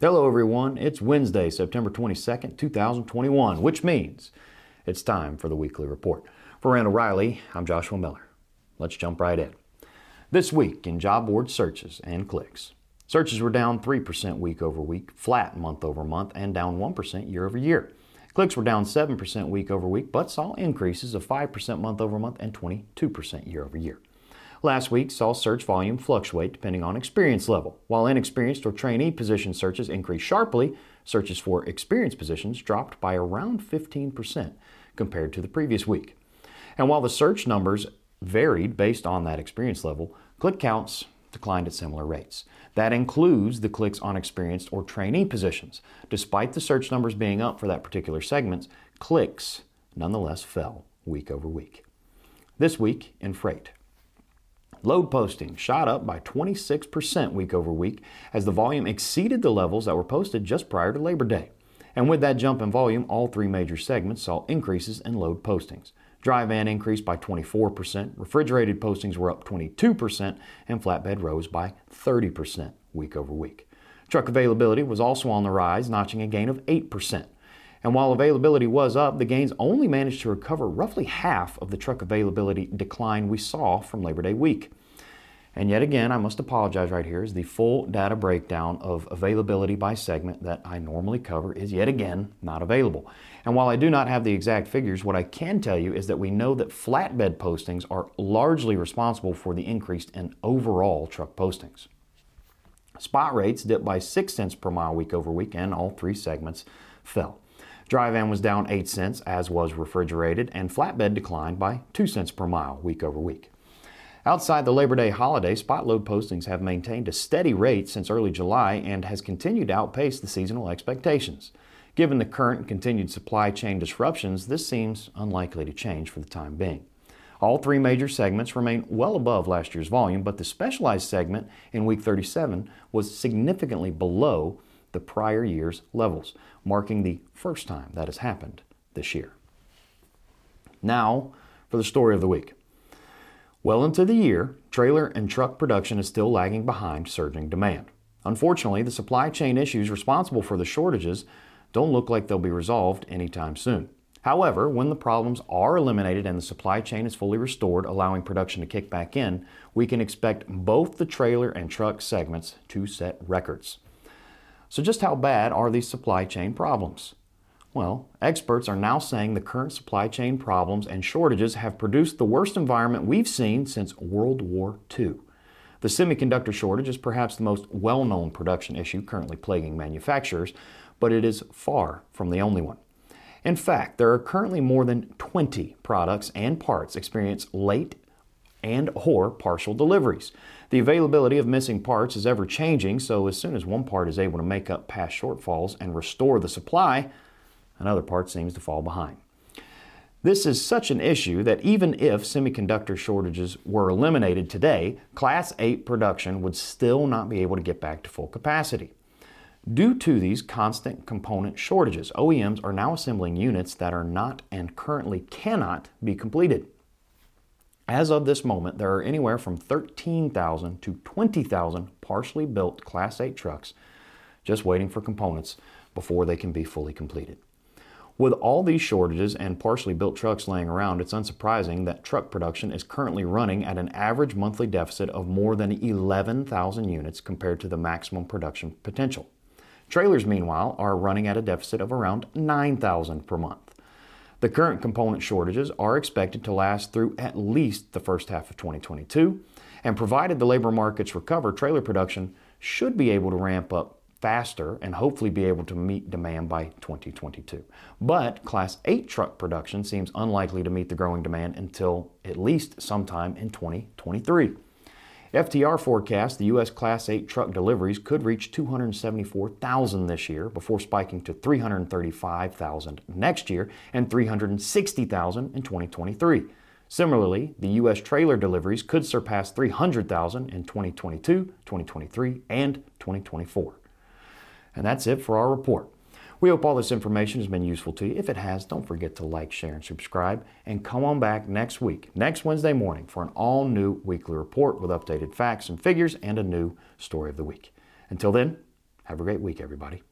Hello, everyone. It's Wednesday, September 22nd, 2021, which means it's time for the weekly report. For Randall Reilly, I'm Joshua Miller. Let's jump right in. This week in job board searches and clicks. Searches were down 3% week over week, flat month over month, and down 1% year over year. Clicks were down 7% week over week, but saw increases of 5% month over month and 22% year over year. Last week saw search volume fluctuate depending on experience level. While inexperienced or trainee position searches increased sharply, searches for experienced positions dropped by around 15% compared to the previous week. And while the search numbers varied based on that experience level, click counts declined at similar rates. That includes the clicks on experienced or trainee positions. Despite the search numbers being up for that particular segment, clicks nonetheless fell week over week. This week in freight. Load posting shot up by 26% week over week as the volume exceeded the levels that were posted just prior to Labor Day. And with that jump in volume, all three major segments saw increases in load postings. Dry van increased by 24%, refrigerated postings were up 22%, and flatbed rose by 30% week over week. Truck availability was also on the rise, notching a gain of 8%. And while availability was up, the gains only managed to recover roughly half of the truck availability decline we saw from Labor Day week. And yet again, I must apologize right here, as the full data breakdown of availability by segment that I normally cover is yet again not available. And while I do not have the exact figures, what I can tell you is that we know that flatbed postings are largely responsible for the increase in overall truck postings. Spot rates dipped by 6 cents per mile week over week, and all three segments fell. Dry van was down 8 cents, as was refrigerated, and flatbed declined by 2 cents per mile week over week. Outside the Labor Day holiday, spot load postings have maintained a steady rate since early July and has continued to outpace the seasonal expectations. Given the current and continued supply chain disruptions, this seems unlikely to change for the time being. All three major segments remain well above last year's volume, but the specialized segment in week 37 was significantly below the prior year's levels, marking the first time that has happened this year. Now, for the story of the week. Well into the year, trailer and truck production is still lagging behind surging demand. Unfortunately, the supply chain issues responsible for the shortages don't look like they'll be resolved anytime soon. However, when the problems are eliminated and the supply chain is fully restored, allowing production to kick back in, we can expect both the trailer and truck segments to set records. So, just how bad are these supply chain problems? Well, experts are now saying the current supply chain problems and shortages have produced the worst environment we've seen since World War II. The semiconductor shortage is perhaps the most well known production issue currently plaguing manufacturers, but it is far from the only one. In fact, there are currently more than 20 products and parts experience late and or partial deliveries. The availability of missing parts is ever changing, so as soon as one part is able to make up past shortfalls and restore the supply, another part seems to fall behind. This is such an issue that even if semiconductor shortages were eliminated today, Class 8 production would still not be able to get back to full capacity. Due to these constant component shortages, OEMs are now assembling units that are not and currently cannot be completed. As of this moment, there are anywhere from 13,000 to 20,000 partially built Class 8 trucks just waiting for components before they can be fully completed. With all these shortages and partially built trucks laying around, it's unsurprising that truck production is currently running at an average monthly deficit of more than 11,000 units compared to the maximum production potential. Trailers, meanwhile, are running at a deficit of around 9,000 per month. The current component shortages are expected to last through at least the first half of 2022, and provided the labor markets recover, trailer production should be able to ramp up faster and hopefully be able to meet demand by 2022. But Class 8 truck production seems unlikely to meet the growing demand until at least sometime in 2023. FTR forecasts the U.S. Class 8 truck deliveries could reach 274,000 this year before spiking to 335,000 next year and 360,000 in 2023. Similarly, the U.S. trailer deliveries could surpass 300,000 in 2022, 2023, and 2024. And that's it for our report. We hope all this information has been useful to you. If it has, don't forget to like, share, and subscribe. And come on back next week, next Wednesday morning, for an all new weekly report with updated facts and figures and a new story of the week. Until then, Have a great week, everybody.